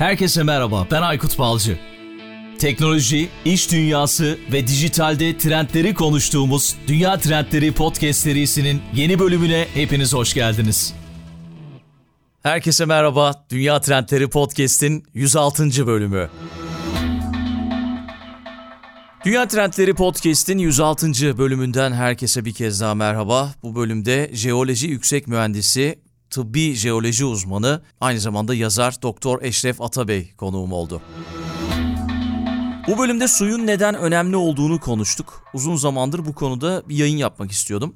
Herkese merhaba, ben Aykut Balcı. Teknoloji, iş dünyası ve dijitalde trendleri konuştuğumuz Dünya Trendleri Podcast serisinin yeni bölümüne hepiniz hoş geldiniz. Herkese merhaba, Dünya Trendleri Podcast'in 106. bölümü. Dünya Trendleri Podcast'in 106. bölümünden herkese bir kez daha merhaba. Bu bölümde jeoloji yüksek mühendisi tıbbi jeoloji uzmanı, aynı zamanda yazar Doktor Eşref Atabey konuğum oldu. Bu bölümde suyun neden önemli olduğunu konuştuk. Uzun zamandır bu konuda bir yayın yapmak istiyordum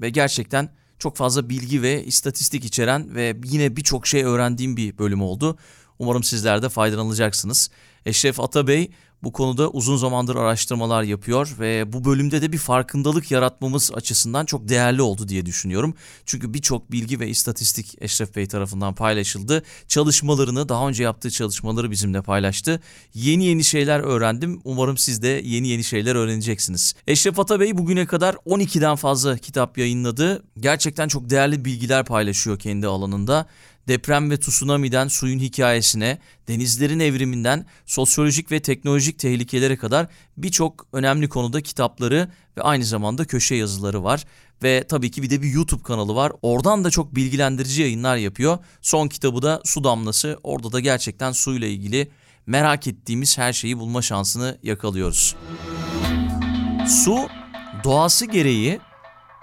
ve gerçekten çok fazla bilgi ve istatistik içeren ve yine birçok şey öğrendiğim bir bölüm oldu. Umarım sizler de faydalanacaksınız. Eşref Atabey bu konuda uzun zamandır araştırmalar yapıyor ve bu bölümde de bir farkındalık yaratmamız açısından çok değerli oldu diye düşünüyorum. Çünkü birçok bilgi ve istatistik Eşref Bey tarafından paylaşıldı. Çalışmalarını, daha önce yaptığı çalışmaları bizimle paylaştı. Yeni yeni şeyler öğrendim. Umarım siz de yeni yeni şeyler öğreneceksiniz. Eşref Atabey bugüne kadar 12'den fazla kitap yayınladı. Gerçekten çok değerli bilgiler paylaşıyor kendi alanında deprem ve tsunami'den suyun hikayesine, denizlerin evriminden sosyolojik ve teknolojik tehlikelere kadar birçok önemli konuda kitapları ve aynı zamanda köşe yazıları var. Ve tabii ki bir de bir YouTube kanalı var. Oradan da çok bilgilendirici yayınlar yapıyor. Son kitabı da Su Damlası. Orada da gerçekten suyla ilgili merak ettiğimiz her şeyi bulma şansını yakalıyoruz. Su doğası gereği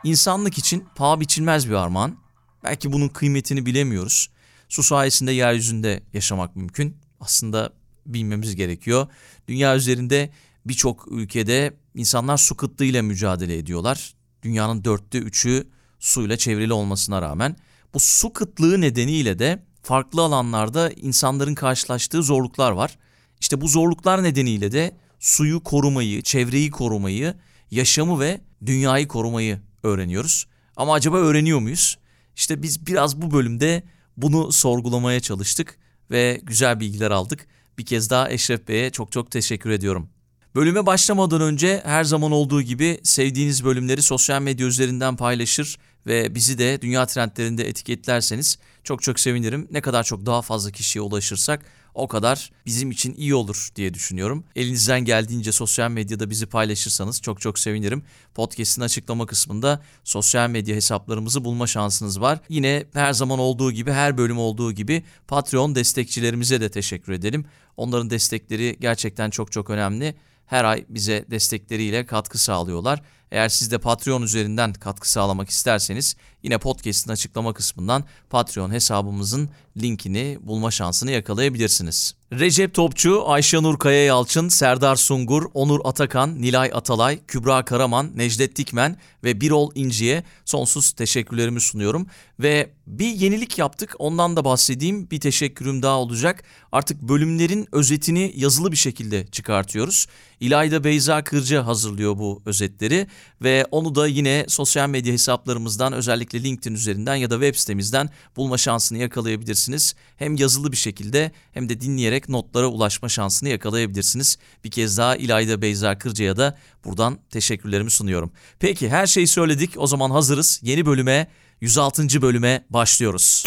insanlık için paha biçilmez bir armağan. Belki bunun kıymetini bilemiyoruz. Su sayesinde yeryüzünde yaşamak mümkün. Aslında bilmemiz gerekiyor. Dünya üzerinde birçok ülkede insanlar su kıtlığıyla mücadele ediyorlar. Dünyanın dörtte üçü suyla çevrili olmasına rağmen. Bu su kıtlığı nedeniyle de farklı alanlarda insanların karşılaştığı zorluklar var. İşte bu zorluklar nedeniyle de suyu korumayı, çevreyi korumayı, yaşamı ve dünyayı korumayı öğreniyoruz. Ama acaba öğreniyor muyuz? İşte biz biraz bu bölümde bunu sorgulamaya çalıştık ve güzel bilgiler aldık. Bir kez daha Eşref Bey'e çok çok teşekkür ediyorum. Bölüme başlamadan önce her zaman olduğu gibi sevdiğiniz bölümleri sosyal medya üzerinden paylaşır ve bizi de dünya trendlerinde etiketlerseniz çok çok sevinirim. Ne kadar çok daha fazla kişiye ulaşırsak o kadar bizim için iyi olur diye düşünüyorum. Elinizden geldiğince sosyal medyada bizi paylaşırsanız çok çok sevinirim. Podcast'in açıklama kısmında sosyal medya hesaplarımızı bulma şansınız var. Yine her zaman olduğu gibi her bölüm olduğu gibi Patreon destekçilerimize de teşekkür edelim. Onların destekleri gerçekten çok çok önemli. Her ay bize destekleriyle katkı sağlıyorlar. Eğer siz de Patreon üzerinden katkı sağlamak isterseniz yine podcast'in açıklama kısmından Patreon hesabımızın linkini bulma şansını yakalayabilirsiniz. Recep Topçu, Ayşenur Kaya Yalçın, Serdar Sungur, Onur Atakan, Nilay Atalay, Kübra Karaman, Necdet Dikmen ve Birol İnci'ye sonsuz teşekkürlerimi sunuyorum. Ve bir yenilik yaptık ondan da bahsedeyim. Bir teşekkürüm daha olacak. Artık bölümlerin özetini yazılı bir şekilde çıkartıyoruz. İlayda Beyza Kırca hazırlıyor bu özetleri ve onu da yine sosyal medya hesaplarımızdan özellikle LinkedIn üzerinden ya da web sitemizden bulma şansını yakalayabilirsiniz. Hem yazılı bir şekilde hem de dinleyerek notlara ulaşma şansını yakalayabilirsiniz. Bir kez daha İlayda Beyza Kırca'ya da buradan teşekkürlerimi sunuyorum. Peki her şeyi söyledik o zaman hazırız. Yeni bölüme 106. bölüme başlıyoruz.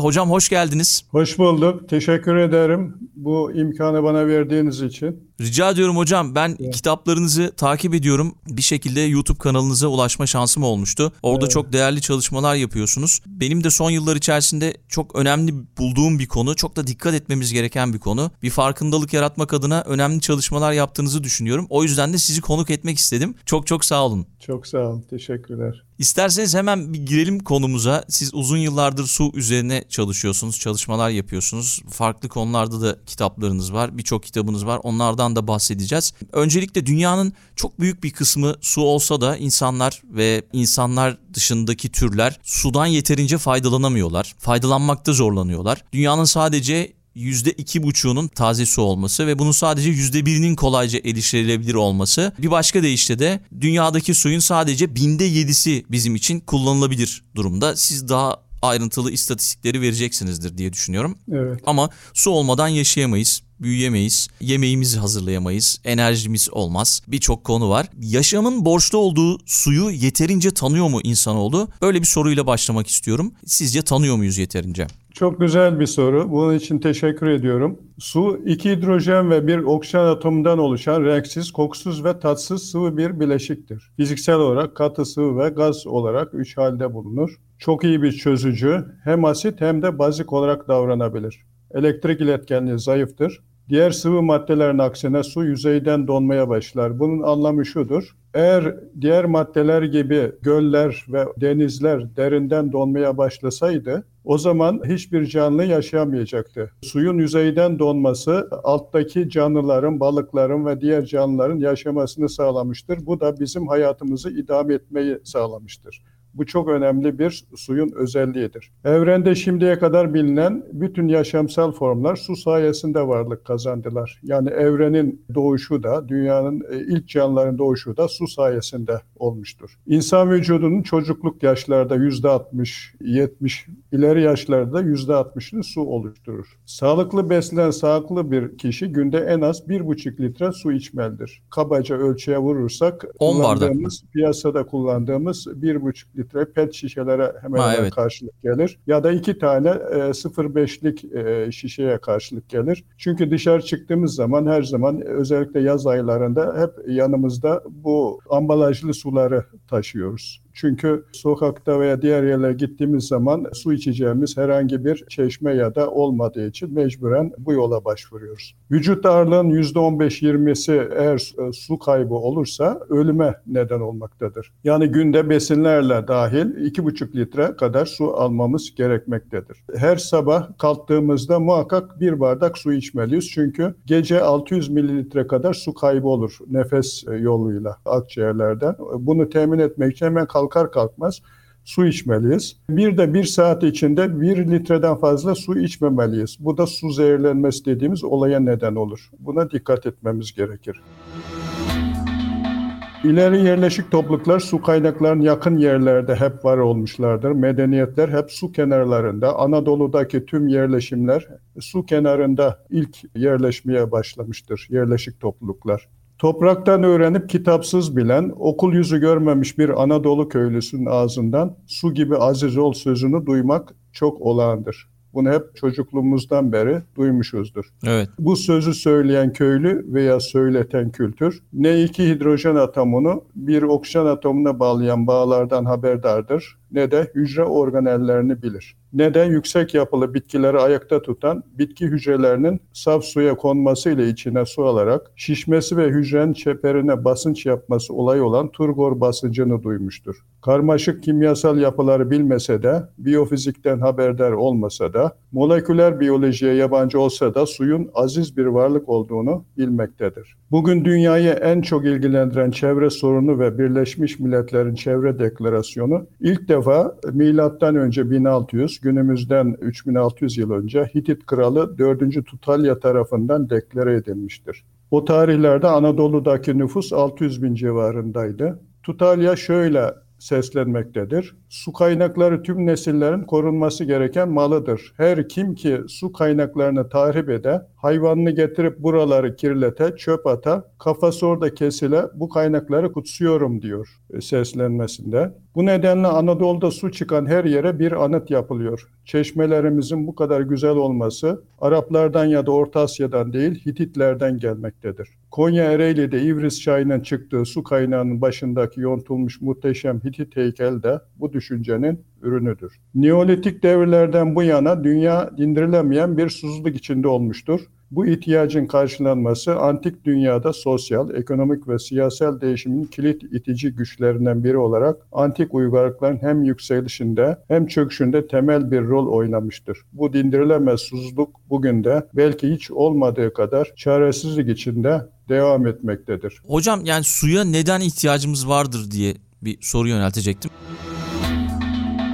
Hocam hoş geldiniz. Hoş bulduk. Teşekkür ederim bu imkanı bana verdiğiniz için. Rica ediyorum hocam. Ben evet. kitaplarınızı takip ediyorum. Bir şekilde YouTube kanalınıza ulaşma şansım olmuştu. Orada evet. çok değerli çalışmalar yapıyorsunuz. Benim de son yıllar içerisinde çok önemli bulduğum bir konu. Çok da dikkat etmemiz gereken bir konu. Bir farkındalık yaratmak adına önemli çalışmalar yaptığınızı düşünüyorum. O yüzden de sizi konuk etmek istedim. Çok çok sağ olun. Çok sağ olun. Teşekkürler. İsterseniz hemen bir girelim konumuza. Siz uzun yıllardır su üzerine çalışıyorsunuz, çalışmalar yapıyorsunuz. Farklı konularda da kitaplarınız var. Birçok kitabınız var. Onlardan da bahsedeceğiz. Öncelikle dünyanın çok büyük bir kısmı su olsa da insanlar ve insanlar dışındaki türler sudan yeterince faydalanamıyorlar. Faydalanmakta zorlanıyorlar. Dünyanın sadece %2,5'unun taze su olması ve bunun sadece %1'inin kolayca erişilebilir olması. Bir başka deyişle de dünyadaki suyun sadece binde yedisi bizim için kullanılabilir durumda. Siz daha ayrıntılı istatistikleri vereceksinizdir diye düşünüyorum. Evet. Ama su olmadan yaşayamayız büyüyemeyiz, yemeğimizi hazırlayamayız, enerjimiz olmaz. Birçok konu var. Yaşamın borçlu olduğu suyu yeterince tanıyor mu insanoğlu? Böyle bir soruyla başlamak istiyorum. Sizce tanıyor muyuz yeterince? Çok güzel bir soru. Bunun için teşekkür ediyorum. Su, iki hidrojen ve bir oksijen atomundan oluşan renksiz, kokusuz ve tatsız sıvı bir bileşiktir. Fiziksel olarak katı sıvı ve gaz olarak üç halde bulunur. Çok iyi bir çözücü, hem asit hem de bazik olarak davranabilir. Elektrik iletkenliği zayıftır. Diğer sıvı maddelerin aksine su yüzeyden donmaya başlar. Bunun anlamı şudur. Eğer diğer maddeler gibi göller ve denizler derinden donmaya başlasaydı o zaman hiçbir canlı yaşayamayacaktı. Suyun yüzeyden donması alttaki canlıların, balıkların ve diğer canlıların yaşamasını sağlamıştır. Bu da bizim hayatımızı idame etmeyi sağlamıştır. Bu çok önemli bir suyun özelliğidir. Evrende şimdiye kadar bilinen bütün yaşamsal formlar su sayesinde varlık kazandılar. Yani evrenin doğuşu da, dünyanın e, ilk canlıların doğuşu da su sayesinde olmuştur. İnsan vücudunun çocukluk yaşlarda yüzde 60, 70, ileri yaşlarda yüzde 60'ını su oluşturur. Sağlıklı beslenen sağlıklı bir kişi günde en az 1,5 litre su içmelidir. Kabaca ölçüye vurursak 10 bardak piyasada kullandığımız 1,5 litre pet şişelere hemen Ha, hemen evet. karşılık gelir. Ya da iki tane e, 0,5'lik e, şişeye karşılık gelir. Çünkü dışarı çıktığımız zaman her zaman e, özellikle yaz aylarında hep yanımızda bu ambalajlı suları taşıyoruz. Çünkü sokakta veya diğer yerlere gittiğimiz zaman su içeceğimiz herhangi bir çeşme ya da olmadığı için mecburen bu yola başvuruyoruz. Vücut ağırlığın %15-20'si eğer e, su kaybı olursa ölüme neden olmaktadır. Yani günde besinlerle dahil 2,5 litre kadar su almamız gerekmektedir. Her sabah kalktığımızda muhakkak bir bardak su içmeliyiz. Çünkü gece 600 mililitre kadar su kaybı olur nefes e, yoluyla akciğerlerden. Bunu temin etmek için hemen kalkar kalkmaz su içmeliyiz. Bir de bir saat içinde bir litreden fazla su içmemeliyiz. Bu da su zehirlenmesi dediğimiz olaya neden olur. Buna dikkat etmemiz gerekir. İleri yerleşik topluluklar su kaynaklarının yakın yerlerde hep var olmuşlardır. Medeniyetler hep su kenarlarında. Anadolu'daki tüm yerleşimler su kenarında ilk yerleşmeye başlamıştır yerleşik topluluklar. Topraktan öğrenip kitapsız bilen, okul yüzü görmemiş bir Anadolu köylüsünün ağzından su gibi aziz ol sözünü duymak çok olağandır. Bunu hep çocukluğumuzdan beri duymuşuzdur. Evet. Bu sözü söyleyen köylü veya söyleten kültür ne iki hidrojen atomunu bir oksijen atomuna bağlayan bağlardan haberdardır ne de hücre organellerini bilir. Ne de yüksek yapılı bitkileri ayakta tutan bitki hücrelerinin saf suya konması ile içine su alarak şişmesi ve hücrenin çeperine basınç yapması olay olan turgor basıncını duymuştur. Karmaşık kimyasal yapıları bilmese de, biyofizikten haberdar olmasa da, moleküler biyolojiye yabancı olsa da suyun aziz bir varlık olduğunu bilmektedir. Bugün dünyayı en çok ilgilendiren çevre sorunu ve Birleşmiş Milletler'in çevre deklarasyonu ilk defa milattan önce 1600, günümüzden 3600 yıl önce Hitit kralı 4. Tutalya tarafından deklare edilmiştir. O tarihlerde Anadolu'daki nüfus 600 bin civarındaydı. Tutalya şöyle seslenmektedir. Su kaynakları tüm nesillerin korunması gereken malıdır. Her kim ki su kaynaklarını tahrip ede, hayvanını getirip buraları kirlete, çöp ata, kafası orada kesile bu kaynakları kutsuyorum diyor e, seslenmesinde. Bu nedenle Anadolu'da su çıkan her yere bir anıt yapılıyor. Çeşmelerimizin bu kadar güzel olması Araplardan ya da Orta Asya'dan değil Hititlerden gelmektedir. Konya Ereğli'de İvris çayının çıktığı su kaynağının başındaki yontulmuş muhteşem Hitit heykel de bu düşüncenin ürünüdür. Neolitik devirlerden bu yana dünya dindirilemeyen bir susuzluk içinde olmuştur. Bu ihtiyacın karşılanması antik dünyada sosyal, ekonomik ve siyasal değişimin kilit itici güçlerinden biri olarak antik uygarlıkların hem yükselişinde hem çöküşünde temel bir rol oynamıştır. Bu dindirilemez susuzluk bugün de belki hiç olmadığı kadar çaresizlik içinde devam etmektedir. Hocam yani suya neden ihtiyacımız vardır diye bir soru yöneltecektim.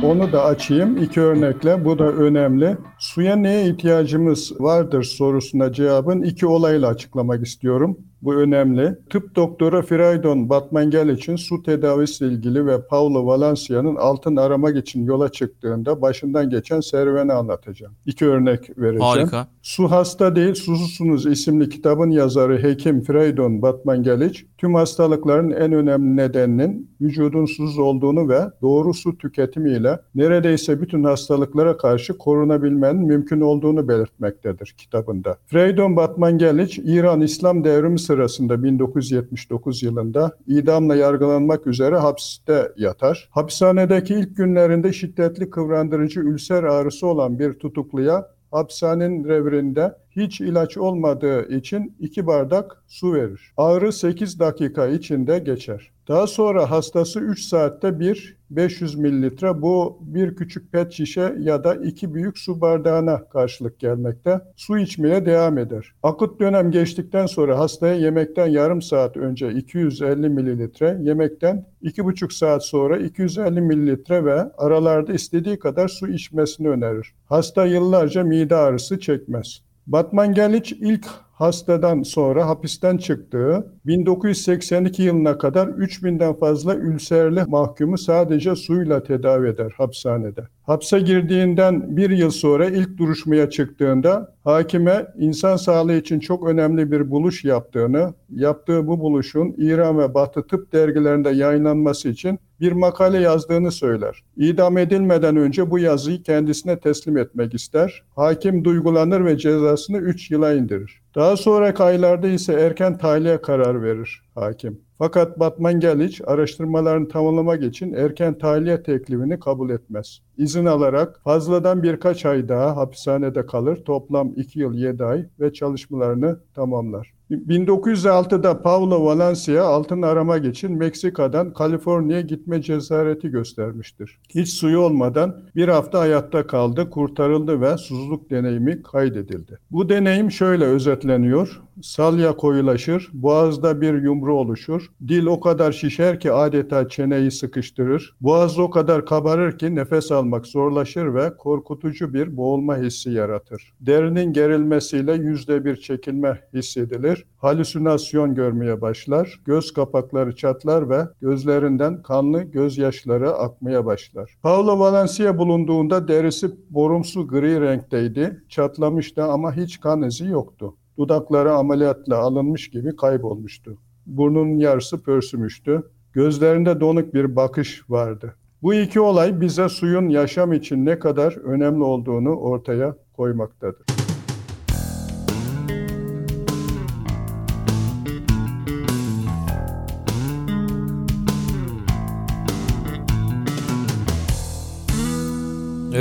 Onu da açayım iki örnekle. Bu da önemli. Suya neye ihtiyacımız vardır sorusuna cevabın iki olayla açıklamak istiyorum. Bu önemli. Tıp doktoru Freydon Batmangel için su tedavisi ilgili ve Paulo Valencia'nın altın aramak için yola çıktığında başından geçen serüveni anlatacağım. İki örnek vereceğim. Harika. Su Hasta Değil Susuzsunuz isimli kitabın yazarı hekim Freydon Batmangelic, tüm hastalıkların en önemli nedeninin vücudun susuz olduğunu ve doğru su tüketimiyle neredeyse bütün hastalıklara karşı korunabilmenin mümkün olduğunu belirtmektedir kitabında. Freydon Batmangelic, İran İslam devrimi sırasında 1979 yılında idamla yargılanmak üzere hapiste yatar. Hapishanedeki ilk günlerinde şiddetli kıvrandırıcı ülser ağrısı olan bir tutukluya hapishanenin revirinde hiç ilaç olmadığı için iki bardak su verir. Ağrı 8 dakika içinde geçer. Daha sonra hastası 3 saatte bir 500 mililitre bu bir küçük pet şişe ya da iki büyük su bardağına karşılık gelmekte. Su içmeye devam eder. Akut dönem geçtikten sonra hastaya yemekten yarım saat önce 250 mililitre, yemekten 2,5 saat sonra 250 mililitre ve aralarda istediği kadar su içmesini önerir. Hasta yıllarca mide ağrısı çekmez. Batman Gelic ilk hastadan sonra hapisten çıktığı 1982 yılına kadar 3000'den fazla ülserli mahkumu sadece suyla tedavi eder hapishanede. Hapse girdiğinden bir yıl sonra ilk duruşmaya çıktığında hakime insan sağlığı için çok önemli bir buluş yaptığını, yaptığı bu buluşun İran ve Batı tıp dergilerinde yayınlanması için bir makale yazdığını söyler. İdam edilmeden önce bu yazıyı kendisine teslim etmek ister. Hakim duygulanır ve cezasını 3 yıla indirir. Daha sonraki aylarda ise erken tahliye karar verir hakim. Fakat Batman Gelic araştırmalarını tamamlamak için erken tahliye teklifini kabul etmez. İzin alarak fazladan birkaç ay daha hapishanede kalır. Toplam 2 yıl 7 ay ve çalışmalarını tamamlar. 1906'da Paulo Valencia altın aramak için Meksika'dan Kaliforniya'ya gitme cesareti göstermiştir. Hiç suyu olmadan bir hafta hayatta kaldı, kurtarıldı ve susuzluk deneyimi kaydedildi. Bu deneyim şöyle özetleniyor. Salya koyulaşır, boğazda bir yumru oluşur, dil o kadar şişer ki adeta çeneyi sıkıştırır, boğaz o kadar kabarır ki nefes almak zorlaşır ve korkutucu bir boğulma hissi yaratır. Derinin gerilmesiyle yüzde bir çekilme hissedilir, halüsinasyon görmeye başlar, göz kapakları çatlar ve gözlerinden kanlı gözyaşları akmaya başlar. Paulo Valencia bulunduğunda derisi borumsu gri renkteydi, çatlamıştı ama hiç kan izi yoktu. Dudakları ameliyatla alınmış gibi kaybolmuştu. Burnunun yarısı pörsümüştü. Gözlerinde donuk bir bakış vardı. Bu iki olay bize suyun yaşam için ne kadar önemli olduğunu ortaya koymaktadır.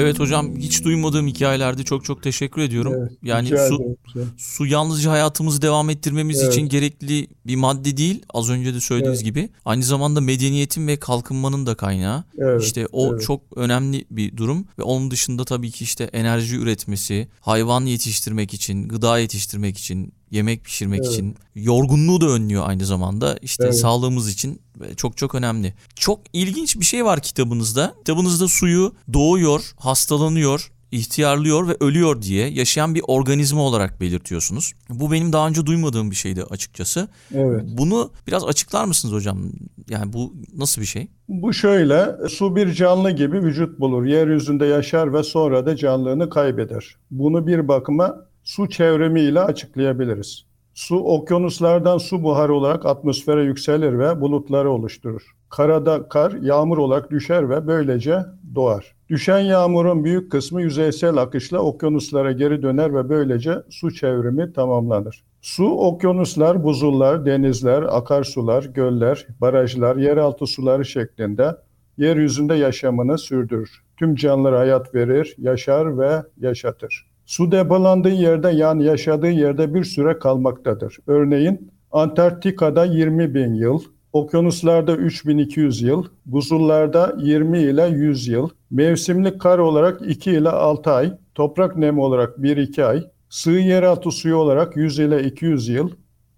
Evet hocam hiç duymadığım hikayelerde çok çok teşekkür ediyorum. Evet, yani su ederim. su yalnızca hayatımızı devam ettirmemiz Evet. için gerekli bir madde değil. Az önce de söylediğiniz Evet. gibi. Aynı zamanda medeniyetin ve kalkınmanın da kaynağı. Evet, işte o evet. çok önemli bir durum ve onun dışında tabii ki işte enerji üretmesi, hayvan yetiştirmek için, gıda yetiştirmek için, yemek pişirmek Evet. için, yorgunluğu da önlüyor aynı zamanda. İşte Evet. sağlığımız için çok çok önemli. Çok ilginç bir şey var kitabınızda. Kitabınızda suyu doğuyor, hastalanıyor, ihtiyarlıyor ve ölüyor diye yaşayan bir organizma olarak belirtiyorsunuz. Bu benim daha önce duymadığım bir şeydi açıkçası. Evet. Bunu biraz açıklar mısınız hocam? Yani bu nasıl bir şey? Bu şöyle, su bir canlı gibi vücut bulur. Yeryüzünde yaşar ve sonra da canlılığını kaybeder. Bunu bir bakıma su çevrimiyle açıklayabiliriz. Su okyanuslardan su buharı olarak atmosfere yükselir ve bulutları oluşturur. Karada kar yağmur olarak düşer ve böylece doğar. Düşen yağmurun büyük kısmı yüzeysel akışla okyanuslara geri döner ve böylece su çevrimi tamamlanır. Su, okyanuslar, buzullar, denizler, akarsular, göller, barajlar, yeraltı suları şeklinde yeryüzünde yaşamını sürdürür. Tüm canlılara hayat verir, yaşar ve yaşatır. Su depolandığı yerde yani yaşadığı yerde bir süre kalmaktadır. Örneğin Antarktika'da 20 bin yıl, okyanuslarda 3200 yıl, buzullarda 20 ile 100 yıl, mevsimlik kar olarak 2 ile 6 ay, toprak nemi olarak 1-2 ay, sığ yeraltı suyu olarak 100 ile 200 yıl,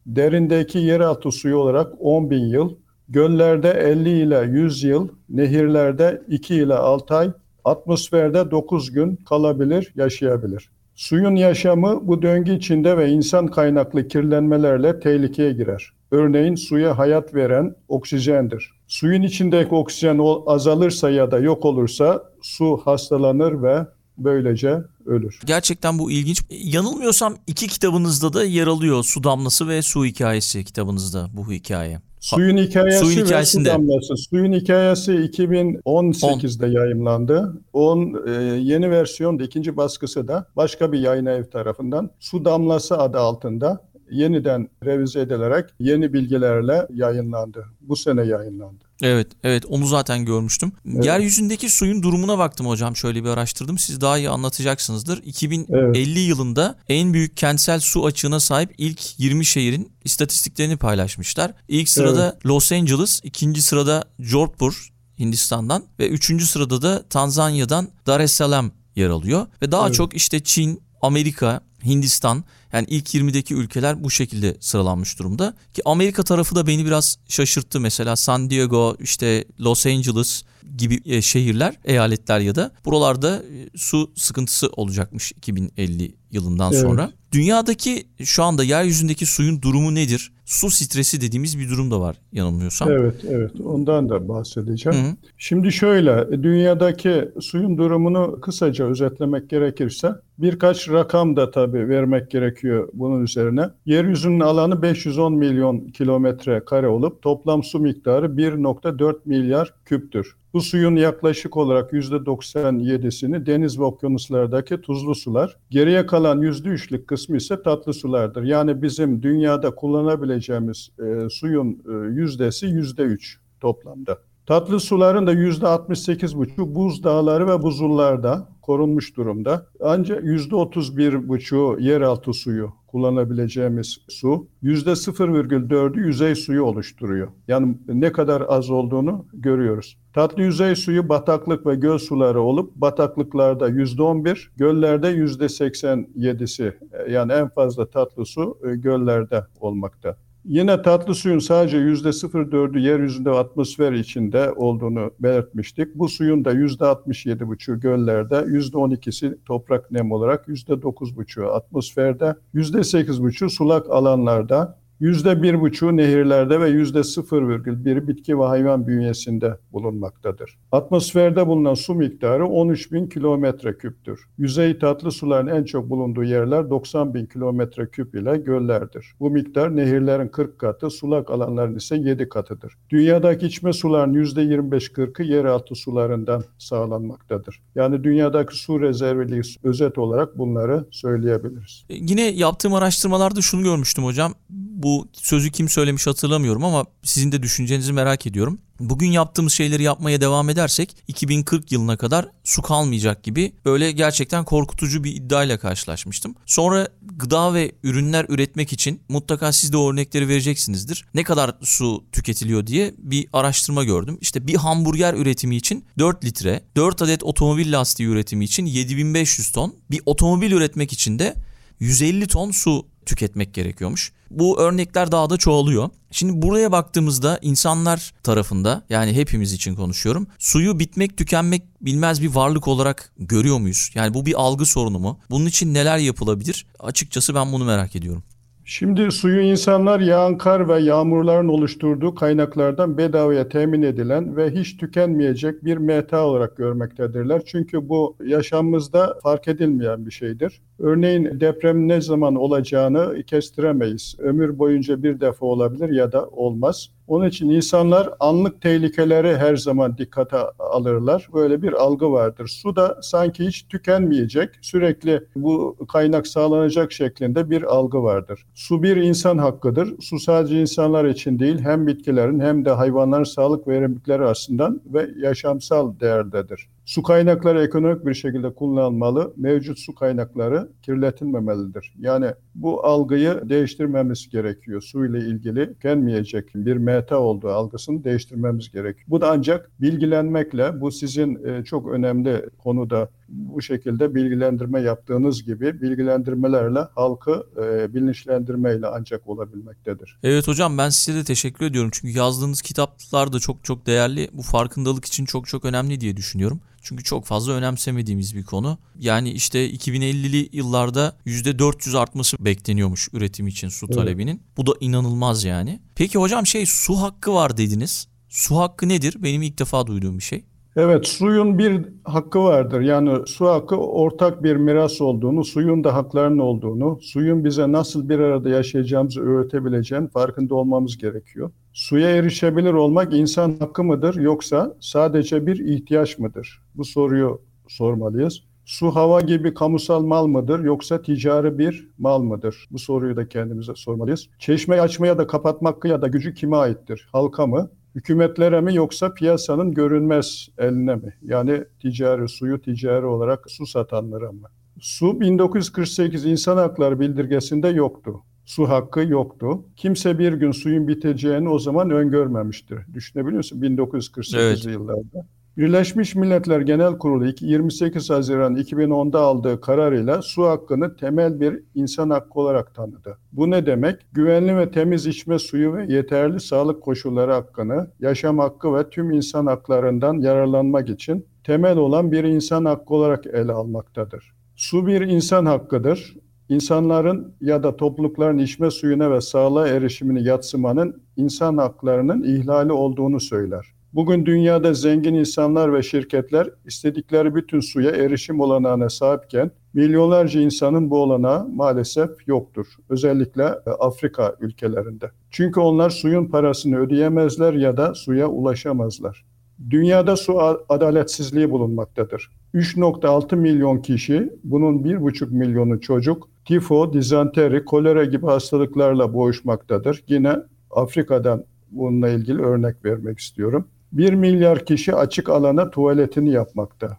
derindeki yeraltı suyu olarak 10 bin yıl, göllerde 50 ile 100 yıl, nehirlerde 2 ile 6 ay, atmosferde 9 gün kalabilir, yaşayabilir. Suyun yaşamı bu döngü içinde ve insan kaynaklı kirlenmelerle tehlikeye girer. Örneğin suya hayat veren oksijendir. Suyun içindeki oksijen azalırsa ya da yok olursa su hastalanır ve böylece ölür. Gerçekten bu ilginç. Yanılmıyorsam iki kitabınızda da yer alıyor Su Damlası ve Su Hikayesi kitabınızda bu hikaye. Suyun hikayesi Suyun hikayesinde. ve su damlası. Suyun hikayesi 2018'de 10. yayımlandı. On e, yeni versiyon da ikinci baskısı da başka bir yayın ev tarafından Su Damlası adı altında yeniden revize edilerek yeni bilgilerle yayınlandı. Bu sene yayınlandı. Evet, evet onu zaten görmüştüm. Evet. Yeryüzündeki suyun durumuna baktım hocam. Şöyle bir araştırdım. Siz daha iyi anlatacaksınızdır. 2050 evet. yılında en büyük kentsel su açığına sahip ilk 20 şehrin istatistiklerini paylaşmışlar. İlk sırada evet. Los Angeles, ikinci sırada Jodhpur Hindistan'dan ve üçüncü sırada da Tanzanya'dan Dar es Salaam yer alıyor. Ve daha evet. çok işte Çin, Amerika, Hindistan yani ilk 20'deki ülkeler bu şekilde sıralanmış durumda. Ki Amerika tarafı da beni biraz şaşırttı. Mesela San Diego, işte Los Angeles gibi e, şehirler, eyaletler ya da buralarda e, su sıkıntısı olacakmış 2050 yılından evet. sonra. Dünyadaki şu anda yeryüzündeki suyun durumu nedir? Su stresi dediğimiz bir durum da var yanılmıyorsam. Evet, evet. Ondan da bahsedeceğim. Hı hı. Şimdi şöyle, dünyadaki suyun durumunu kısaca özetlemek gerekirse birkaç rakam da tabii vermek gerekiyor bunun üzerine. Yeryüzünün alanı 510 milyon kilometre kare olup toplam su miktarı 1.4 milyar küptür. Bu suyun yaklaşık olarak %97'sini deniz ve okyanuslardaki tuzlu sular, geriye kalan %3'lük kısmı ise tatlı sulardır. Yani bizim dünyada kullanabileceğimiz e, suyun e, yüzdesi %3 toplamda. Tatlı suların da %68,5 buz dağları ve buzullarda korunmuş durumda. Ancak %31,5'u yeraltı suyu kullanabileceğimiz su, %0,4'ü yüzey suyu oluşturuyor. Yani ne kadar az olduğunu görüyoruz. Tatlı yüzey suyu bataklık ve göl suları olup bataklıklarda %11, göllerde %87'si yani en fazla tatlı su e, göllerde olmakta. Yine tatlı suyun sadece yüzde 0,4'ü yeryüzünde atmosfer içinde olduğunu belirtmiştik. Bu suyun da yüzde 67,5'ü göllerde, yüzde 12'si toprak nem olarak, yüzde 9,5'u atmosferde, yüzde 8,5'u sulak alanlarda, Yüzde bir buçuğu nehirlerde ve yüzde 0,1 bitki ve hayvan bünyesinde bulunmaktadır. Atmosferde bulunan su miktarı 13 bin kilometre küptür. Yüzey tatlı suların en çok bulunduğu yerler 90 bin kilometre küp ile göllerdir. Bu miktar nehirlerin 40 katı, sulak alanların ise 7 katıdır. Dünyadaki içme suların yüzde 25-40'ı yeraltı sularından sağlanmaktadır. Yani dünyadaki su rezerviliği özet olarak bunları söyleyebiliriz. Yine yaptığım araştırmalarda şunu görmüştüm hocam bu sözü kim söylemiş hatırlamıyorum ama sizin de düşüncenizi merak ediyorum. Bugün yaptığımız şeyleri yapmaya devam edersek 2040 yılına kadar su kalmayacak gibi böyle gerçekten korkutucu bir iddiayla karşılaşmıştım. Sonra gıda ve ürünler üretmek için mutlaka siz de örnekleri vereceksinizdir. Ne kadar su tüketiliyor diye bir araştırma gördüm. İşte bir hamburger üretimi için 4 litre, 4 adet otomobil lastiği üretimi için 7500 ton, bir otomobil üretmek için de 150 ton su tüketmek gerekiyormuş. Bu örnekler daha da çoğalıyor. Şimdi buraya baktığımızda insanlar tarafında yani hepimiz için konuşuyorum. Suyu bitmek tükenmek bilmez bir varlık olarak görüyor muyuz? Yani bu bir algı sorunu mu? Bunun için neler yapılabilir? Açıkçası ben bunu merak ediyorum. Şimdi suyu insanlar yağan kar ve yağmurların oluşturduğu kaynaklardan bedavaya temin edilen ve hiç tükenmeyecek bir meta olarak görmektedirler. Çünkü bu yaşamımızda fark edilmeyen bir şeydir. Örneğin deprem ne zaman olacağını kestiremeyiz. Ömür boyunca bir defa olabilir ya da olmaz. Onun için insanlar anlık tehlikeleri her zaman dikkate alırlar. Böyle bir algı vardır. Su da sanki hiç tükenmeyecek, sürekli bu kaynak sağlanacak şeklinde bir algı vardır. Su bir insan hakkıdır. Su sadece insanlar için değil, hem bitkilerin hem de hayvanların sağlık verimlilikleri açısından ve yaşamsal değerdedir. Su kaynakları ekonomik bir şekilde kullanılmalı. Mevcut su kaynakları kirletilmemelidir. Yani bu algıyı değiştirmemiz gerekiyor. Su ile ilgili tükenmeyecek bir meta olduğu algısını değiştirmemiz gerekiyor. Bu da ancak bilgilenmekle, bu sizin e, çok önemli konuda bu şekilde bilgilendirme yaptığınız gibi bilgilendirmelerle halkı e, bilinçlendirmeyle ancak olabilmektedir. Evet hocam ben size de teşekkür ediyorum. Çünkü yazdığınız kitaplar da çok çok değerli. Bu farkındalık için çok çok önemli diye düşünüyorum. Çünkü çok fazla önemsemediğimiz bir konu. Yani işte 2050'li yıllarda %400 artması bekleniyormuş üretim için su talebinin. Bu da inanılmaz yani. Peki hocam şey su hakkı var dediniz. Su hakkı nedir? Benim ilk defa duyduğum bir şey. Evet, suyun bir hakkı vardır. Yani su hakkı ortak bir miras olduğunu, suyun da haklarının olduğunu, suyun bize nasıl bir arada yaşayacağımızı öğretebileceğin farkında olmamız gerekiyor. Suya erişebilir olmak insan hakkı mıdır yoksa sadece bir ihtiyaç mıdır? Bu soruyu sormalıyız. Su hava gibi kamusal mal mıdır yoksa ticari bir mal mıdır? Bu soruyu da kendimize sormalıyız. Çeşmeyi açmaya da kapatmak ya da gücü kime aittir? Halka mı? Hükümetlere mi yoksa piyasanın görünmez eline mi? Yani ticari, suyu ticari olarak su satanlara mı? Su 1948 İnsan Hakları Bildirgesi'nde yoktu. Su hakkı yoktu. Kimse bir gün suyun biteceğini o zaman öngörmemiştir. Düşünebiliyor musun? 1948 evet. yıllarda. Birleşmiş Milletler Genel Kurulu 28 Haziran 2010'da aldığı kararıyla su hakkını temel bir insan hakkı olarak tanıdı. Bu ne demek? Güvenli ve temiz içme suyu ve yeterli sağlık koşulları hakkını, yaşam hakkı ve tüm insan haklarından yararlanmak için temel olan bir insan hakkı olarak ele almaktadır. Su bir insan hakkıdır. İnsanların ya da toplulukların içme suyuna ve sağlığa erişimini yatsımanın insan haklarının ihlali olduğunu söyler. Bugün dünyada zengin insanlar ve şirketler istedikleri bütün suya erişim olanağına sahipken milyonlarca insanın bu olanağı maalesef yoktur. Özellikle e, Afrika ülkelerinde. Çünkü onlar suyun parasını ödeyemezler ya da suya ulaşamazlar. Dünyada su adaletsizliği bulunmaktadır. 3.6 milyon kişi, bunun 1.5 milyonu çocuk, tifo, dizanteri, kolera gibi hastalıklarla boğuşmaktadır. Yine Afrika'dan bununla ilgili örnek vermek istiyorum. 1 milyar kişi açık alana tuvaletini yapmakta.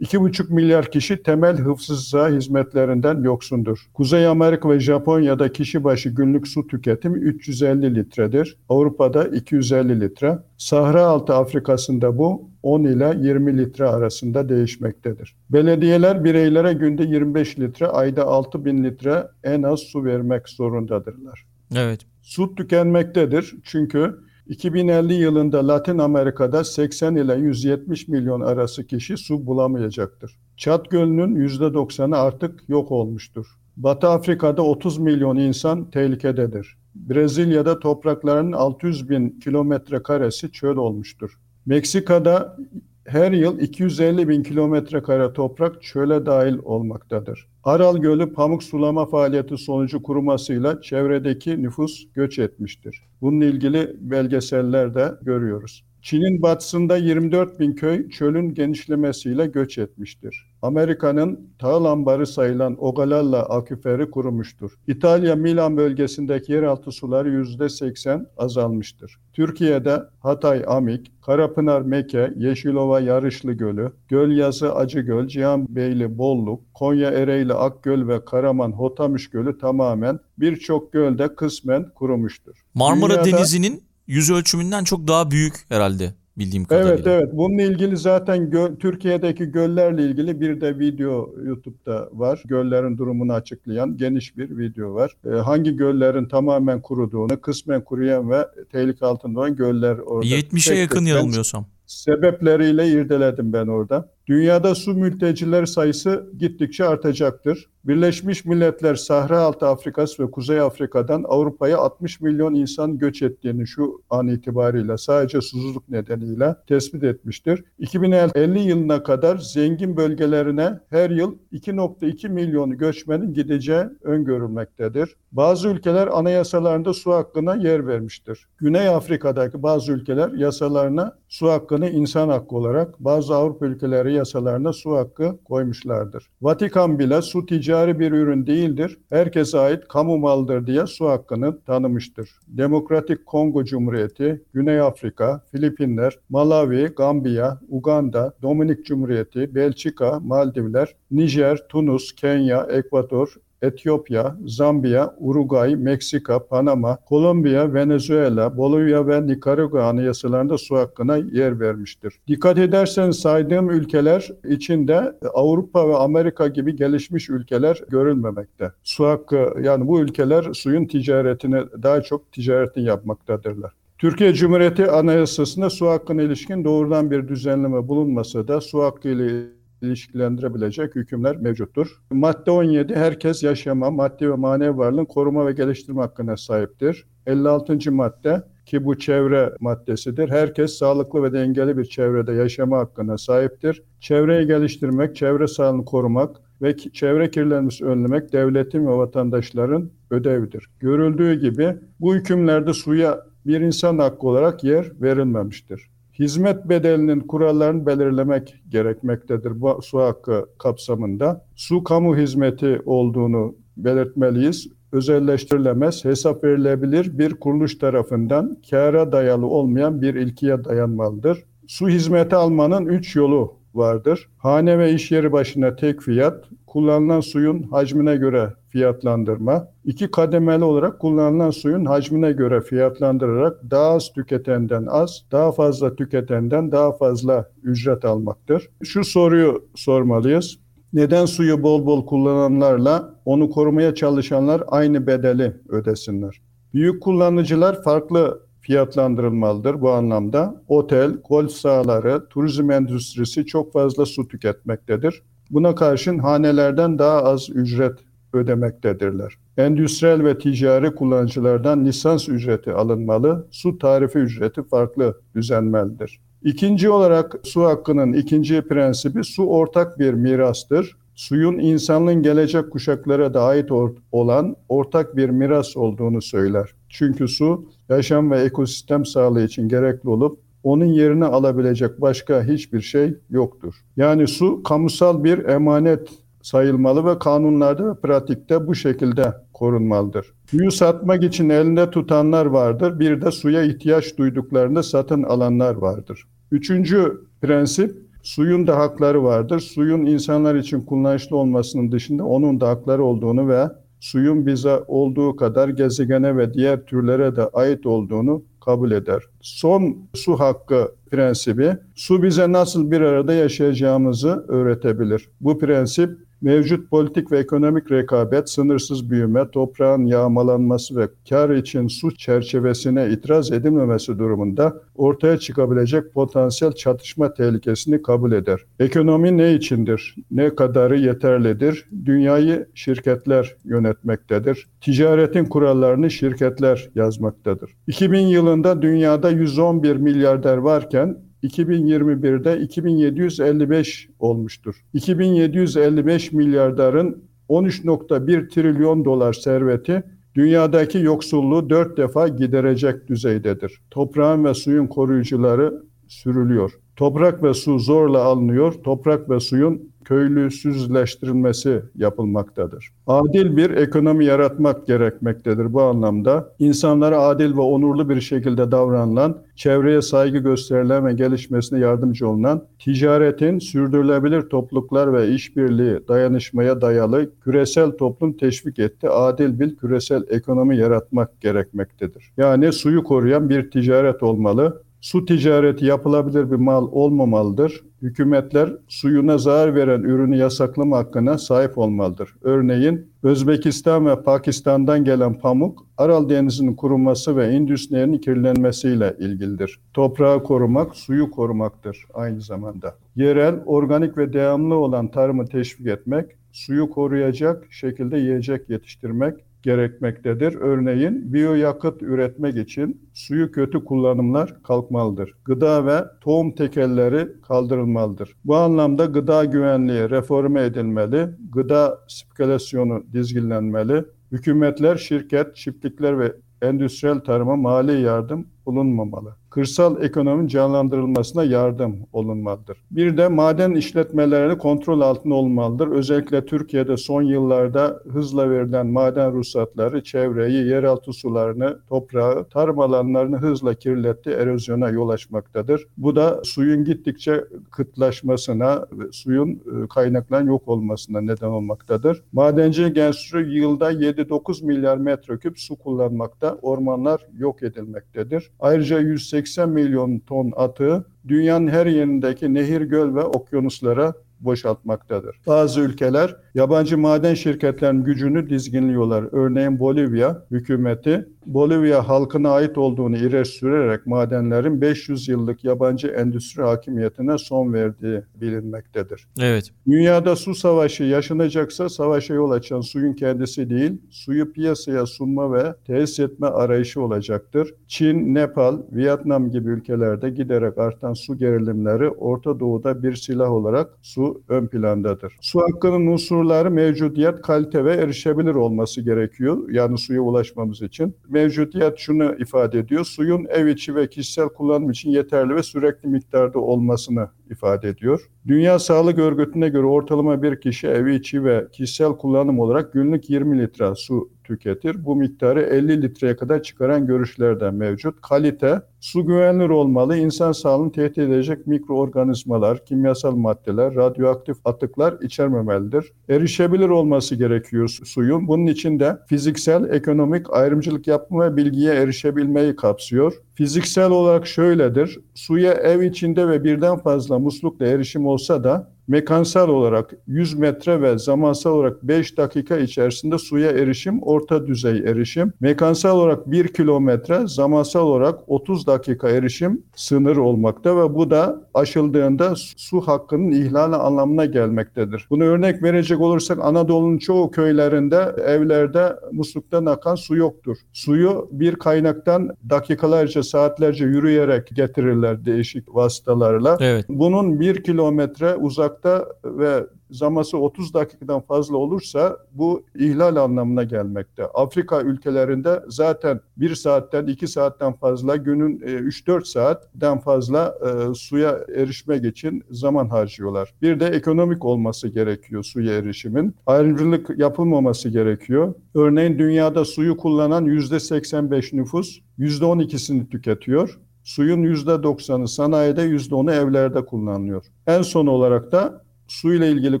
2,5 milyar kişi temel hıfzı hizmetlerinden yoksundur. Kuzey Amerika ve Japonya'da kişi başı günlük su tüketimi 350 litredir. Avrupa'da 250 litre. Sahra altı Afrika'sında bu 10 ile 20 litre arasında değişmektedir. Belediyeler bireylere günde 25 litre, ayda 6 bin litre en az su vermek zorundadırlar. Evet. Su tükenmektedir çünkü 2050 yılında Latin Amerika'da 80 ile 170 milyon arası kişi su bulamayacaktır. Çat Gölü'nün %90'ı artık yok olmuştur. Batı Afrika'da 30 milyon insan tehlikededir. Brezilya'da topraklarının 600 bin kilometre karesi çöl olmuştur. Meksika'da her yıl 250 bin kilometre kare toprak çöle dahil olmaktadır. Aral Gölü pamuk sulama faaliyeti sonucu kurumasıyla çevredeki nüfus göç etmiştir. Bununla ilgili belgeseller de görüyoruz. Çin'in batısında 24 bin köy çölün genişlemesiyle göç etmiştir. Amerika'nın tahıl ambarı sayılan Ogallala aküferi kurumuştur. İtalya Milan bölgesindeki yeraltı suları %80 azalmıştır. Türkiye'de Hatay Amik, Karapınar Meke, Yeşilova Yarışlı Gölü, Gölyazı Acıgöl, Cihanbeyli Bolluk, Konya Ereğli Akgöl ve Karaman Hotamış Gölü tamamen birçok gölde kısmen kurumuştur. Marmara Dünyada, Denizi'nin yüz ölçümünden çok daha büyük herhalde bildiğim kadarıyla. Evet evet bununla ilgili zaten gö- Türkiye'deki göllerle ilgili bir de video YouTube'da var. Göllerin durumunu açıklayan geniş bir video var. Ee, hangi göllerin tamamen kuruduğunu, kısmen kuruyan ve tehlike altında olan göller orada. 70'e yakın yanılmıyorsam. Sebepleriyle irdeledim ben orada. Dünyada su mülteciler sayısı gittikçe artacaktır. Birleşmiş Milletler Sahra Altı Afrikası ve Kuzey Afrika'dan Avrupa'ya 60 milyon insan göç ettiğini şu an itibariyle sadece susuzluk nedeniyle tespit etmiştir. 2050 yılına kadar zengin bölgelerine her yıl 2.2 milyon göçmenin gideceği öngörülmektedir. Bazı ülkeler anayasalarında su hakkına yer vermiştir. Güney Afrika'daki bazı ülkeler yasalarına su hakkını insan hakkı olarak, bazı Avrupa ülkeleri yasalarına su hakkı koymuşlardır. Vatikan bile su ticari bir ürün değildir, herkese ait kamu malıdır diye su hakkını tanımıştır. Demokratik Kongo Cumhuriyeti, Güney Afrika, Filipinler, Malawi, Gambiya, Uganda, Dominik Cumhuriyeti, Belçika, Maldivler, Nijer, Tunus, Kenya, Ekvator, Etiyopya, Zambiya, Uruguay, Meksika, Panama, Kolombiya, Venezuela, Bolivya ve Nikaragua anayasalarında su hakkına yer vermiştir. Dikkat ederseniz saydığım ülkeler içinde Avrupa ve Amerika gibi gelişmiş ülkeler görülmemekte. Su hakkı yani bu ülkeler suyun ticaretini daha çok ticaretini yapmaktadırlar. Türkiye Cumhuriyeti Anayasası'nda su hakkına ilişkin doğrudan bir düzenleme bulunmasa da su hakkı ile ilişkilendirebilecek hükümler mevcuttur. Madde 17 herkes yaşama, maddi ve manevi varlığın koruma ve geliştirme hakkına sahiptir. 56. madde ki bu çevre maddesidir. Herkes sağlıklı ve dengeli bir çevrede yaşama hakkına sahiptir. Çevreyi geliştirmek, çevre sağlığını korumak ve çevre kirlenmesi önlemek devletin ve vatandaşların ödevidir. Görüldüğü gibi bu hükümlerde suya bir insan hakkı olarak yer verilmemiştir. Hizmet bedelinin kurallarını belirlemek gerekmektedir bu su hakkı kapsamında. Su kamu hizmeti olduğunu belirtmeliyiz. Özelleştirilemez, hesap verilebilir bir kuruluş tarafından kâra dayalı olmayan bir ilkiye dayanmalıdır. Su hizmeti almanın üç yolu vardır. Hane ve iş yeri başına tek fiyat, kullanılan suyun hacmine göre fiyatlandırma, iki kademeli olarak kullanılan suyun hacmine göre fiyatlandırarak daha az tüketenden az, daha fazla tüketenden daha fazla ücret almaktır. Şu soruyu sormalıyız. Neden suyu bol bol kullananlarla onu korumaya çalışanlar aynı bedeli ödesinler? Büyük kullanıcılar farklı fiyatlandırılmalıdır bu anlamda. Otel, golf sahaları, turizm endüstrisi çok fazla su tüketmektedir. Buna karşın hanelerden daha az ücret ödemektedirler. Endüstriyel ve ticari kullanıcılardan lisans ücreti alınmalı, su tarifi ücreti farklı düzenmelidir. İkinci olarak su hakkının ikinci prensibi su ortak bir mirastır. Suyun insanlığın gelecek kuşaklara da ait olan ortak bir miras olduğunu söyler. Çünkü su yaşam ve ekosistem sağlığı için gerekli olup onun yerini alabilecek başka hiçbir şey yoktur. Yani su kamusal bir emanet sayılmalı ve kanunlarda ve pratikte bu şekilde korunmalıdır. Suyu satmak için elinde tutanlar vardır. Bir de suya ihtiyaç duyduklarında satın alanlar vardır. Üçüncü prensip suyun da hakları vardır. Suyun insanlar için kullanışlı olmasının dışında onun da hakları olduğunu ve suyun bize olduğu kadar gezegene ve diğer türlere de ait olduğunu kabul eder. Son su hakkı prensibi su bize nasıl bir arada yaşayacağımızı öğretebilir. Bu prensip mevcut politik ve ekonomik rekabet, sınırsız büyüme, toprağın yağmalanması ve kar için su çerçevesine itiraz edilmemesi durumunda ortaya çıkabilecek potansiyel çatışma tehlikesini kabul eder. Ekonomi ne içindir? Ne kadarı yeterlidir? Dünyayı şirketler yönetmektedir. Ticaretin kurallarını şirketler yazmaktadır. 2000 yılında dünyada 111 milyarder varken 2021'de 2755 olmuştur. 2755 milyardarın 13.1 trilyon dolar serveti dünyadaki yoksulluğu dört defa giderecek düzeydedir. Toprağın ve suyun koruyucuları sürülüyor. Toprak ve su zorla alınıyor. Toprak ve suyun köylüsüzleştirilmesi yapılmaktadır. Adil bir ekonomi yaratmak gerekmektedir bu anlamda. İnsanlara adil ve onurlu bir şekilde davranılan, çevreye saygı gösterilen ve gelişmesine yardımcı olunan, ticaretin sürdürülebilir topluluklar ve işbirliği dayanışmaya dayalı küresel toplum teşvik etti. Adil bir küresel ekonomi yaratmak gerekmektedir. Yani suyu koruyan bir ticaret olmalı. Su ticareti yapılabilir bir mal olmamalıdır. Hükümetler suyuna zarar veren ürünü yasaklama hakkına sahip olmalıdır. Örneğin Özbekistan ve Pakistan'dan gelen pamuk Aral Denizi'nin kuruması ve endüstrinin kirlenmesiyle ilgilidir. Toprağı korumak, suyu korumaktır aynı zamanda. Yerel, organik ve devamlı olan tarımı teşvik etmek, suyu koruyacak şekilde yiyecek yetiştirmek, gerekmektedir. Örneğin biyoyakıt üretmek için suyu kötü kullanımlar kalkmalıdır. Gıda ve tohum tekelleri kaldırılmalıdır. Bu anlamda gıda güvenliği reforme edilmeli, gıda spekülasyonu dizginlenmeli, hükümetler, şirket, çiftlikler ve endüstriyel tarıma mali yardım bulunmamalı. Kırsal ekonominin canlandırılmasına yardım olunmalıdır. Bir de maden işletmeleri kontrol altında olmalıdır. Özellikle Türkiye'de son yıllarda hızla verilen maden ruhsatları çevreyi, yeraltı sularını, toprağı, tarım alanlarını hızla kirletti, erozyona yol açmaktadır. Bu da suyun gittikçe kıtlaşmasına, suyun e, kaynakların yok olmasına neden olmaktadır. Madencilik Enstitüsü yılda 7-9 milyar metreküp su kullanmakta, ormanlar yok edilmektedir. Ayrıca 180 milyon ton atığı dünyanın her yerindeki nehir, göl ve okyanuslara boşaltmaktadır. Bazı ülkeler yabancı maden şirketlerinin gücünü dizginliyorlar. Örneğin Bolivya hükümeti Bolivya halkına ait olduğunu ileri sürerek madenlerin 500 yıllık yabancı endüstri hakimiyetine son verdiği bilinmektedir. Evet. Dünyada su savaşı yaşanacaksa savaşa yol açan suyun kendisi değil, suyu piyasaya sunma ve tesis etme arayışı olacaktır. Çin, Nepal, Vietnam gibi ülkelerde giderek artan su gerilimleri Orta Doğu'da bir silah olarak su ön plandadır. Su hakkının unsurları mevcudiyet, kalite ve erişebilir olması gerekiyor. Yani suya ulaşmamız için mevcudiyet şunu ifade ediyor. Suyun ev içi ve kişisel kullanım için yeterli ve sürekli miktarda olmasını ifade ediyor. Dünya Sağlık Örgütü'ne göre ortalama bir kişi ev içi ve kişisel kullanım olarak günlük 20 litre su tüketir. Bu miktarı 50 litreye kadar çıkaran görüşlerden mevcut. Kalite, su güvenilir olmalı, insan sağlığını tehdit edecek mikroorganizmalar, kimyasal maddeler, radyoaktif atıklar içermemelidir. Erişebilir olması gerekiyor suyun. Bunun için de fiziksel, ekonomik ayrımcılık yapma ve bilgiye erişebilmeyi kapsıyor. Fiziksel olarak şöyledir. Suya ev içinde ve birden fazla muslukla erişim olsa da mekansal olarak 100 metre ve zamansal olarak 5 dakika içerisinde suya erişim orta düzey erişim. Mekansal olarak 1 kilometre, zamansal olarak 30 dakika erişim sınır olmakta ve bu da aşıldığında su hakkının ihlali anlamına gelmektedir. Bunu örnek verecek olursak Anadolu'nun çoğu köylerinde evlerde musluktan akan su yoktur. Suyu bir kaynaktan dakikalarca saatlerce yürüyerek getirirler değişik vasıtalarla. Evet. Bunun bir kilometre uzakta ve zaması 30 dakikadan fazla olursa bu ihlal anlamına gelmekte. Afrika ülkelerinde zaten 1 saatten 2 saatten fazla günün 3-4 e, saatten fazla e, suya erişmek için zaman harcıyorlar. Bir de ekonomik olması gerekiyor suya erişimin. Ayrımcılık yapılmaması gerekiyor. Örneğin dünyada suyu kullanan %85 nüfus %12'sini tüketiyor. Suyun %90'ı sanayide, %10'u evlerde kullanılıyor. En son olarak da su ile ilgili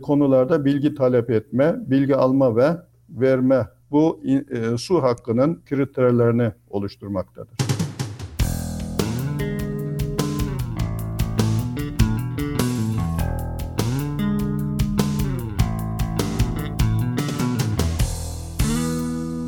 konularda bilgi talep etme, bilgi alma ve verme bu e, su hakkının kriterlerini oluşturmaktadır.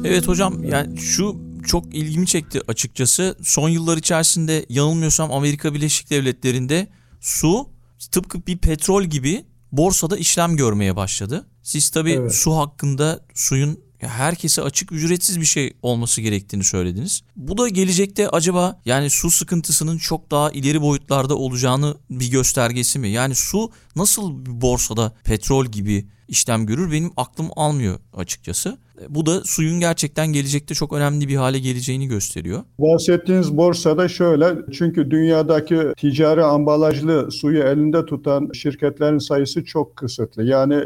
Evet hocam yani şu çok ilgimi çekti açıkçası. Son yıllar içerisinde yanılmıyorsam Amerika Birleşik Devletleri'nde su tıpkı bir petrol gibi borsada işlem görmeye başladı. Siz tabii evet. su hakkında suyun herkese açık ücretsiz bir şey olması gerektiğini söylediniz. Bu da gelecekte acaba yani su sıkıntısının çok daha ileri boyutlarda olacağını bir göstergesi mi? Yani su nasıl bir borsada petrol gibi işlem görür benim aklım almıyor açıkçası. Bu da suyun gerçekten gelecekte çok önemli bir hale geleceğini gösteriyor. Bahsettiğiniz borsada şöyle çünkü dünyadaki ticari ambalajlı suyu elinde tutan şirketlerin sayısı çok kısıtlı. Yani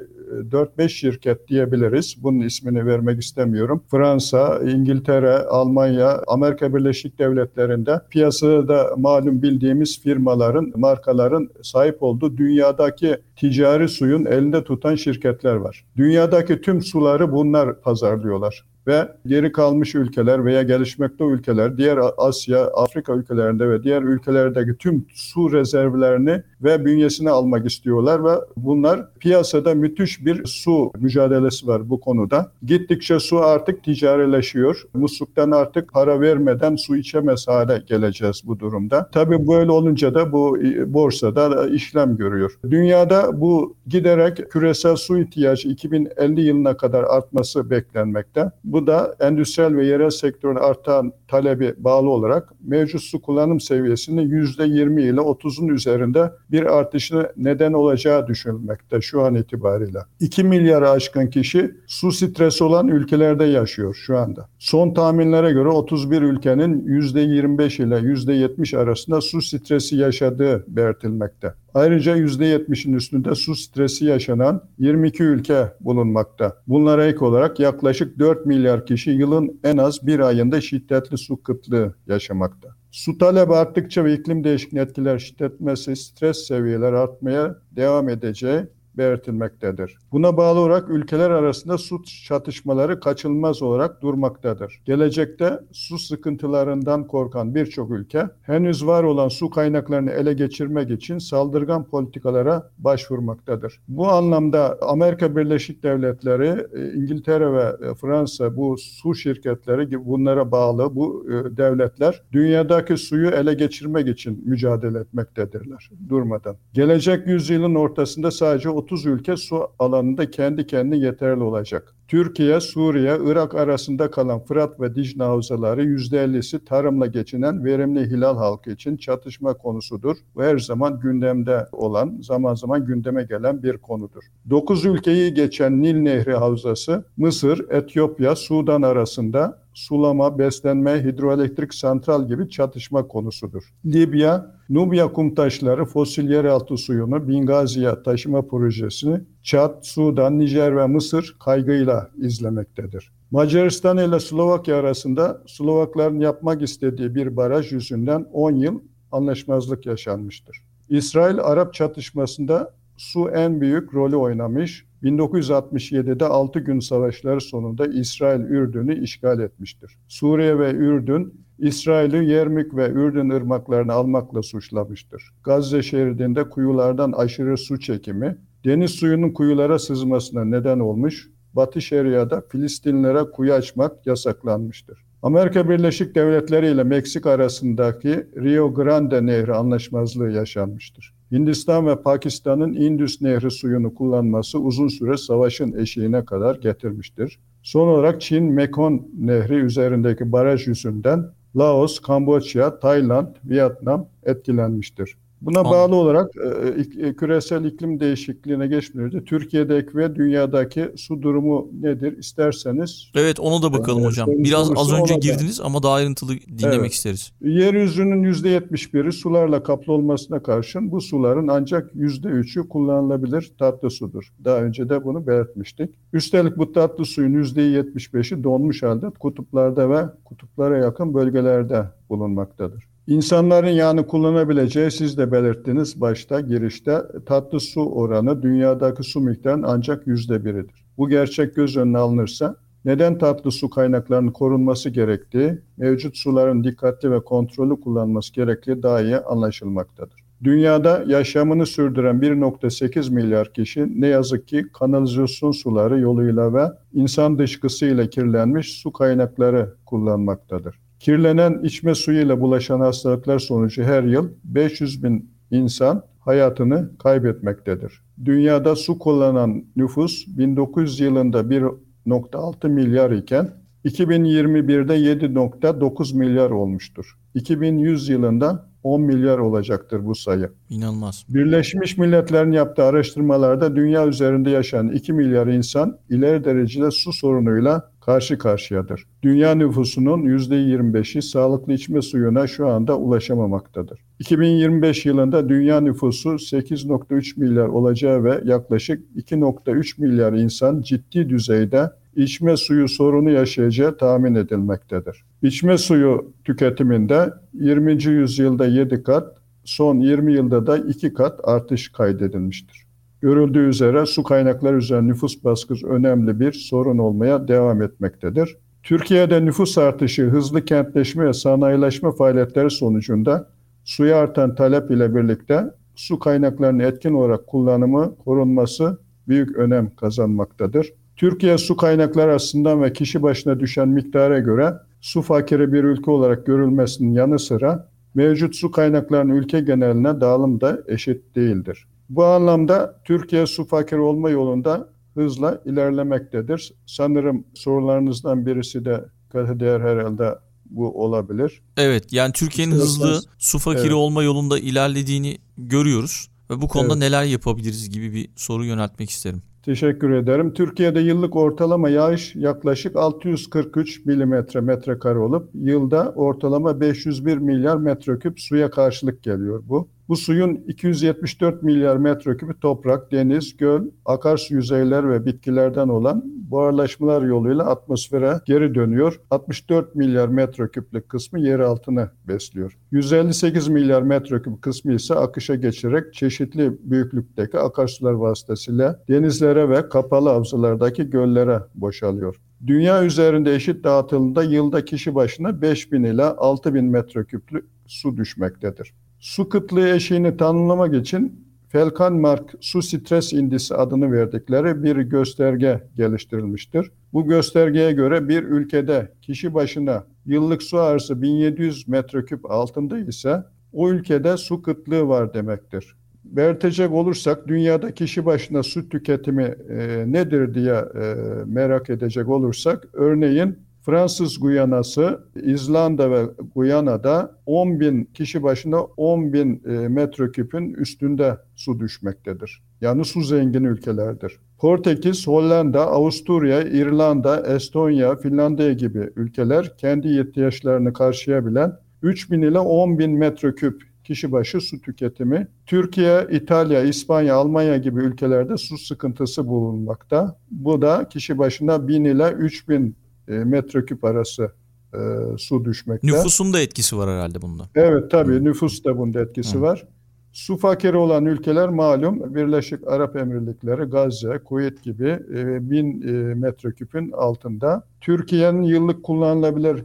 4-5 şirket diyebiliriz. Bunun ismini vermek istemiyorum. Fransa, İngiltere, Almanya, Amerika Birleşik Devletleri'nde piyasada malum bildiğimiz firmaların, markaların sahip olduğu dünyadaki ticari suyun elinde tutan şirketler var. Dünyadaki tüm suları bunlar pazarlıyorlar ve geri kalmış ülkeler veya gelişmekte ülkeler, diğer Asya, Afrika ülkelerinde ve diğer ülkelerdeki tüm su rezervlerini ve bünyesine almak istiyorlar ve bunlar piyasada müthiş bir su mücadelesi var bu konuda. Gittikçe su artık ticarileşiyor. Musluktan artık para vermeden su içemez hale geleceğiz bu durumda. Tabii böyle olunca da bu borsada işlem görüyor. Dünyada bu giderek küresel su ihtiyacı 2050 yılına kadar artması beklenmekte. Bu da endüstriyel ve yerel sektörün artan talebi bağlı olarak mevcut su kullanım seviyesinin %20 ile 30'un üzerinde bir artışına neden olacağı düşünülmekte şu an itibariyle. 2 milyara aşkın kişi su stresi olan ülkelerde yaşıyor şu anda. Son tahminlere göre 31 ülkenin %25 ile %70 arasında su stresi yaşadığı belirtilmekte. Ayrıca %70'in üstünde su stresi yaşanan 22 ülke bulunmakta. Bunlara ek olarak yaklaşık 4 milyar kişi yılın en az bir ayında şiddetli su kıtlığı yaşamakta. Su talebi arttıkça ve iklim değişikliği etkiler şiddetmesi, stres seviyeler artmaya devam edeceği belirtilmektedir. Buna bağlı olarak ülkeler arasında su çatışmaları kaçınılmaz olarak durmaktadır. Gelecekte su sıkıntılarından korkan birçok ülke henüz var olan su kaynaklarını ele geçirmek için saldırgan politikalara başvurmaktadır. Bu anlamda Amerika Birleşik Devletleri, e, İngiltere ve e, Fransa bu su şirketleri gibi bunlara bağlı bu e, devletler dünyadaki suyu ele geçirmek için mücadele etmektedirler durmadan. Gelecek yüzyılın ortasında sadece 30 ülke su alanında kendi kendine yeterli olacak. Türkiye, Suriye, Irak arasında kalan Fırat ve Dicle havzaları %50'si tarımla geçinen verimli hilal halkı için çatışma konusudur. Bu her zaman gündemde olan, zaman zaman gündeme gelen bir konudur. 9 ülkeyi geçen Nil Nehri havzası Mısır, Etiyopya, Sudan arasında sulama, beslenme, hidroelektrik santral gibi çatışma konusudur. Libya, Nubya kumtaşları fosil yeraltı suyunu Bingazi'ye taşıma projesini Çad, Sudan, Nijer ve Mısır kaygıyla izlemektedir. Macaristan ile Slovakya arasında Slovakların yapmak istediği bir baraj yüzünden 10 yıl anlaşmazlık yaşanmıştır. İsrail-Arap çatışmasında su en büyük rolü oynamış. 1967'de 6 gün savaşları sonunda İsrail Ürdün'ü işgal etmiştir. Suriye ve Ürdün İsrail'i Yermük ve Ürdün ırmaklarını almakla suçlamıştır. Gazze şeridinde kuyulardan aşırı su çekimi, deniz suyunun kuyulara sızmasına neden olmuş, Batı Şeria'da Filistinlilere kuyu açmak yasaklanmıştır. Amerika Birleşik Devletleri ile Meksika arasındaki Rio Grande Nehri anlaşmazlığı yaşanmıştır. Hindistan ve Pakistan'ın Indus Nehri suyunu kullanması uzun süre savaşın eşiğine kadar getirmiştir. Son olarak Çin Mekong Nehri üzerindeki baraj yüzünden Laos, Kamboçya, Tayland, Vietnam etkilenmiştir. Buna Anladım. bağlı olarak e, e, küresel iklim değişikliğine geçmeden önce Türkiye'deki ve dünyadaki su durumu nedir isterseniz. Evet ona da bakalım e, hocam. Biraz az önce girdiniz ama daha ayrıntılı dinlemek evet. isteriz. Yeryüzünün %71'i sularla kaplı olmasına karşın bu suların ancak %3'ü kullanılabilir tatlı sudur. Daha önce de bunu belirtmiştik. Üstelik bu tatlı suyun %75'i donmuş halde kutuplarda ve kutuplara yakın bölgelerde bulunmaktadır. İnsanların yağını kullanabileceği siz de belirttiniz başta girişte tatlı su oranı dünyadaki su miktarının ancak yüzde biridir. Bu gerçek göz önüne alınırsa neden tatlı su kaynaklarının korunması gerektiği, mevcut suların dikkatli ve kontrollü kullanılması gerektiği daha iyi anlaşılmaktadır. Dünyada yaşamını sürdüren 1.8 milyar kişi ne yazık ki kanalizasyon suları yoluyla ve insan dışkısıyla kirlenmiş su kaynakları kullanmaktadır. Kirlenen içme suyuyla bulaşan hastalıklar sonucu her yıl 500 bin insan hayatını kaybetmektedir. Dünyada su kullanan nüfus 1900 yılında 1.6 milyar iken 2021'de 7.9 milyar olmuştur. 2100 yılında 10 milyar olacaktır bu sayı. İnanılmaz. Birleşmiş Milletler'in yaptığı araştırmalarda dünya üzerinde yaşayan 2 milyar insan ileri derecede su sorunuyla karşı karşıyadır. Dünya nüfusunun %25'i sağlıklı içme suyuna şu anda ulaşamamaktadır. 2025 yılında dünya nüfusu 8.3 milyar olacağı ve yaklaşık 2.3 milyar insan ciddi düzeyde içme suyu sorunu yaşayacağı tahmin edilmektedir. İçme suyu tüketiminde 20. yüzyılda 7 kat, son 20 yılda da 2 kat artış kaydedilmiştir. Görüldüğü üzere su kaynakları üzerine nüfus baskısı önemli bir sorun olmaya devam etmektedir. Türkiye'de nüfus artışı, hızlı kentleşme ve sanayileşme faaliyetleri sonucunda suya artan talep ile birlikte su kaynaklarının etkin olarak kullanımı, korunması büyük önem kazanmaktadır. Türkiye su kaynakları açısından ve kişi başına düşen miktara göre su fakiri bir ülke olarak görülmesinin yanı sıra mevcut su kaynaklarının ülke geneline dağılım da eşit değildir. Bu anlamda Türkiye su fakir olma yolunda hızla ilerlemektedir. Sanırım sorularınızdan birisi de değer herhalde bu olabilir. Evet yani Türkiye'nin hızlı su fakiri evet. olma yolunda ilerlediğini görüyoruz ve bu konuda evet. neler yapabiliriz gibi bir soru yöneltmek isterim. Teşekkür ederim. Türkiye'de yıllık ortalama yağış yaklaşık 643 milimetre metrekare olup yılda ortalama 501 milyar metreküp suya karşılık geliyor bu. Bu suyun 274 milyar metreküpü toprak, deniz, göl, akarsu yüzeyler ve bitkilerden olan buharlaşmalar yoluyla atmosfere geri dönüyor. 64 milyar metreküplük kısmı yer altını besliyor. 158 milyar metreküp kısmı ise akışa geçerek çeşitli büyüklükteki akarsular vasıtasıyla denizlere ve kapalı havzalardaki göllere boşalıyor. Dünya üzerinde eşit dağıtımda yılda kişi başına 5000 ila 6000 metreküplük su düşmektedir. Su kıtlığı eşiğini tanımlamak için Felkanmark Su Stres İndisi adını verdikleri bir gösterge geliştirilmiştir. Bu göstergeye göre bir ülkede kişi başına yıllık su arısı 1700 metreküp altında ise o ülkede su kıtlığı var demektir. Belirtecek olursak dünyada kişi başına su tüketimi e, nedir diye e, merak edecek olursak örneğin Fransız Guyanası, İzlanda ve Guyana'da 10 bin kişi başına 10 bin e, metreküpün üstünde su düşmektedir. Yani su zengin ülkelerdir. Portekiz, Hollanda, Avusturya, İrlanda, Estonya, Finlandiya gibi ülkeler kendi ihtiyaçlarını karşılayabilen 3 bin ile 10 bin metreküp kişi başı su tüketimi. Türkiye, İtalya, İspanya, Almanya gibi ülkelerde su sıkıntısı bulunmakta. Bu da kişi başına 1000 ile 3000 e, metreküp arası e, su düşmekte. Nüfusun da etkisi var herhalde bunda. Evet tabii Hı. nüfus da bunda etkisi Hı. var. Su fakiri olan ülkeler malum Birleşik Arap Emirlikleri, Gazze, Kuveyt gibi e, bin e, metreküpün altında. Türkiye'nin yıllık kullanılabilir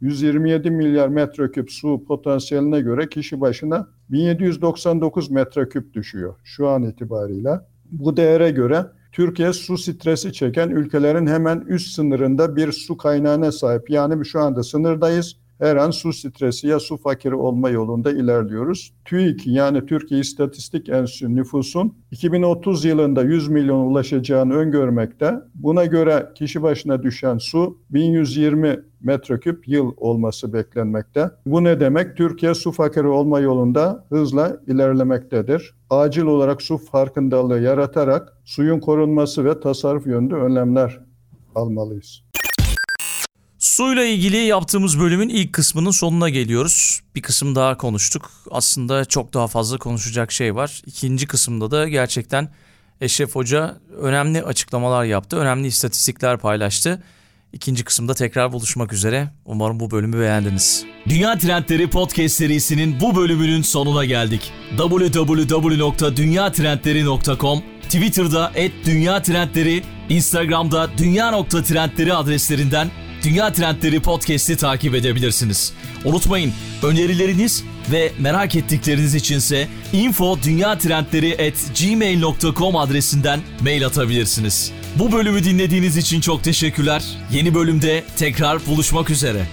127 milyar metreküp su potansiyeline göre kişi başına 1799 metreküp düşüyor şu an itibarıyla. Bu değere göre Türkiye su stresi çeken ülkelerin hemen üst sınırında bir su kaynağına sahip. Yani şu anda sınırdayız. Her an su stresi ya su fakiri olma yolunda ilerliyoruz. TÜİK yani Türkiye İstatistik Enstitüsü nüfusun 2030 yılında 100 milyon ulaşacağını öngörmekte. Buna göre kişi başına düşen su 1120 metreküp yıl olması beklenmekte. Bu ne demek? Türkiye su fakiri olma yolunda hızla ilerlemektedir. Acil olarak su farkındalığı yaratarak suyun korunması ve tasarruf yönünde önlemler almalıyız. Suyla ilgili yaptığımız bölümün ilk kısmının sonuna geliyoruz. Bir kısım daha konuştuk. Aslında çok daha fazla konuşacak şey var. İkinci kısımda da gerçekten Eşref Hoca önemli açıklamalar yaptı. Önemli istatistikler paylaştı. İkinci kısımda tekrar buluşmak üzere. Umarım bu bölümü beğendiniz. Dünya Trendleri Podcast serisinin bu bölümünün sonuna geldik. www.dünyatrendleri.com Twitter'da @dünya_trendleri, Instagram'da dünya.trendleri adreslerinden Dünya Trendleri Podcast'i takip edebilirsiniz. Unutmayın önerileriniz ve merak ettikleriniz içinse info gmail.com adresinden mail atabilirsiniz. Bu bölümü dinlediğiniz için çok teşekkürler. Yeni bölümde tekrar buluşmak üzere.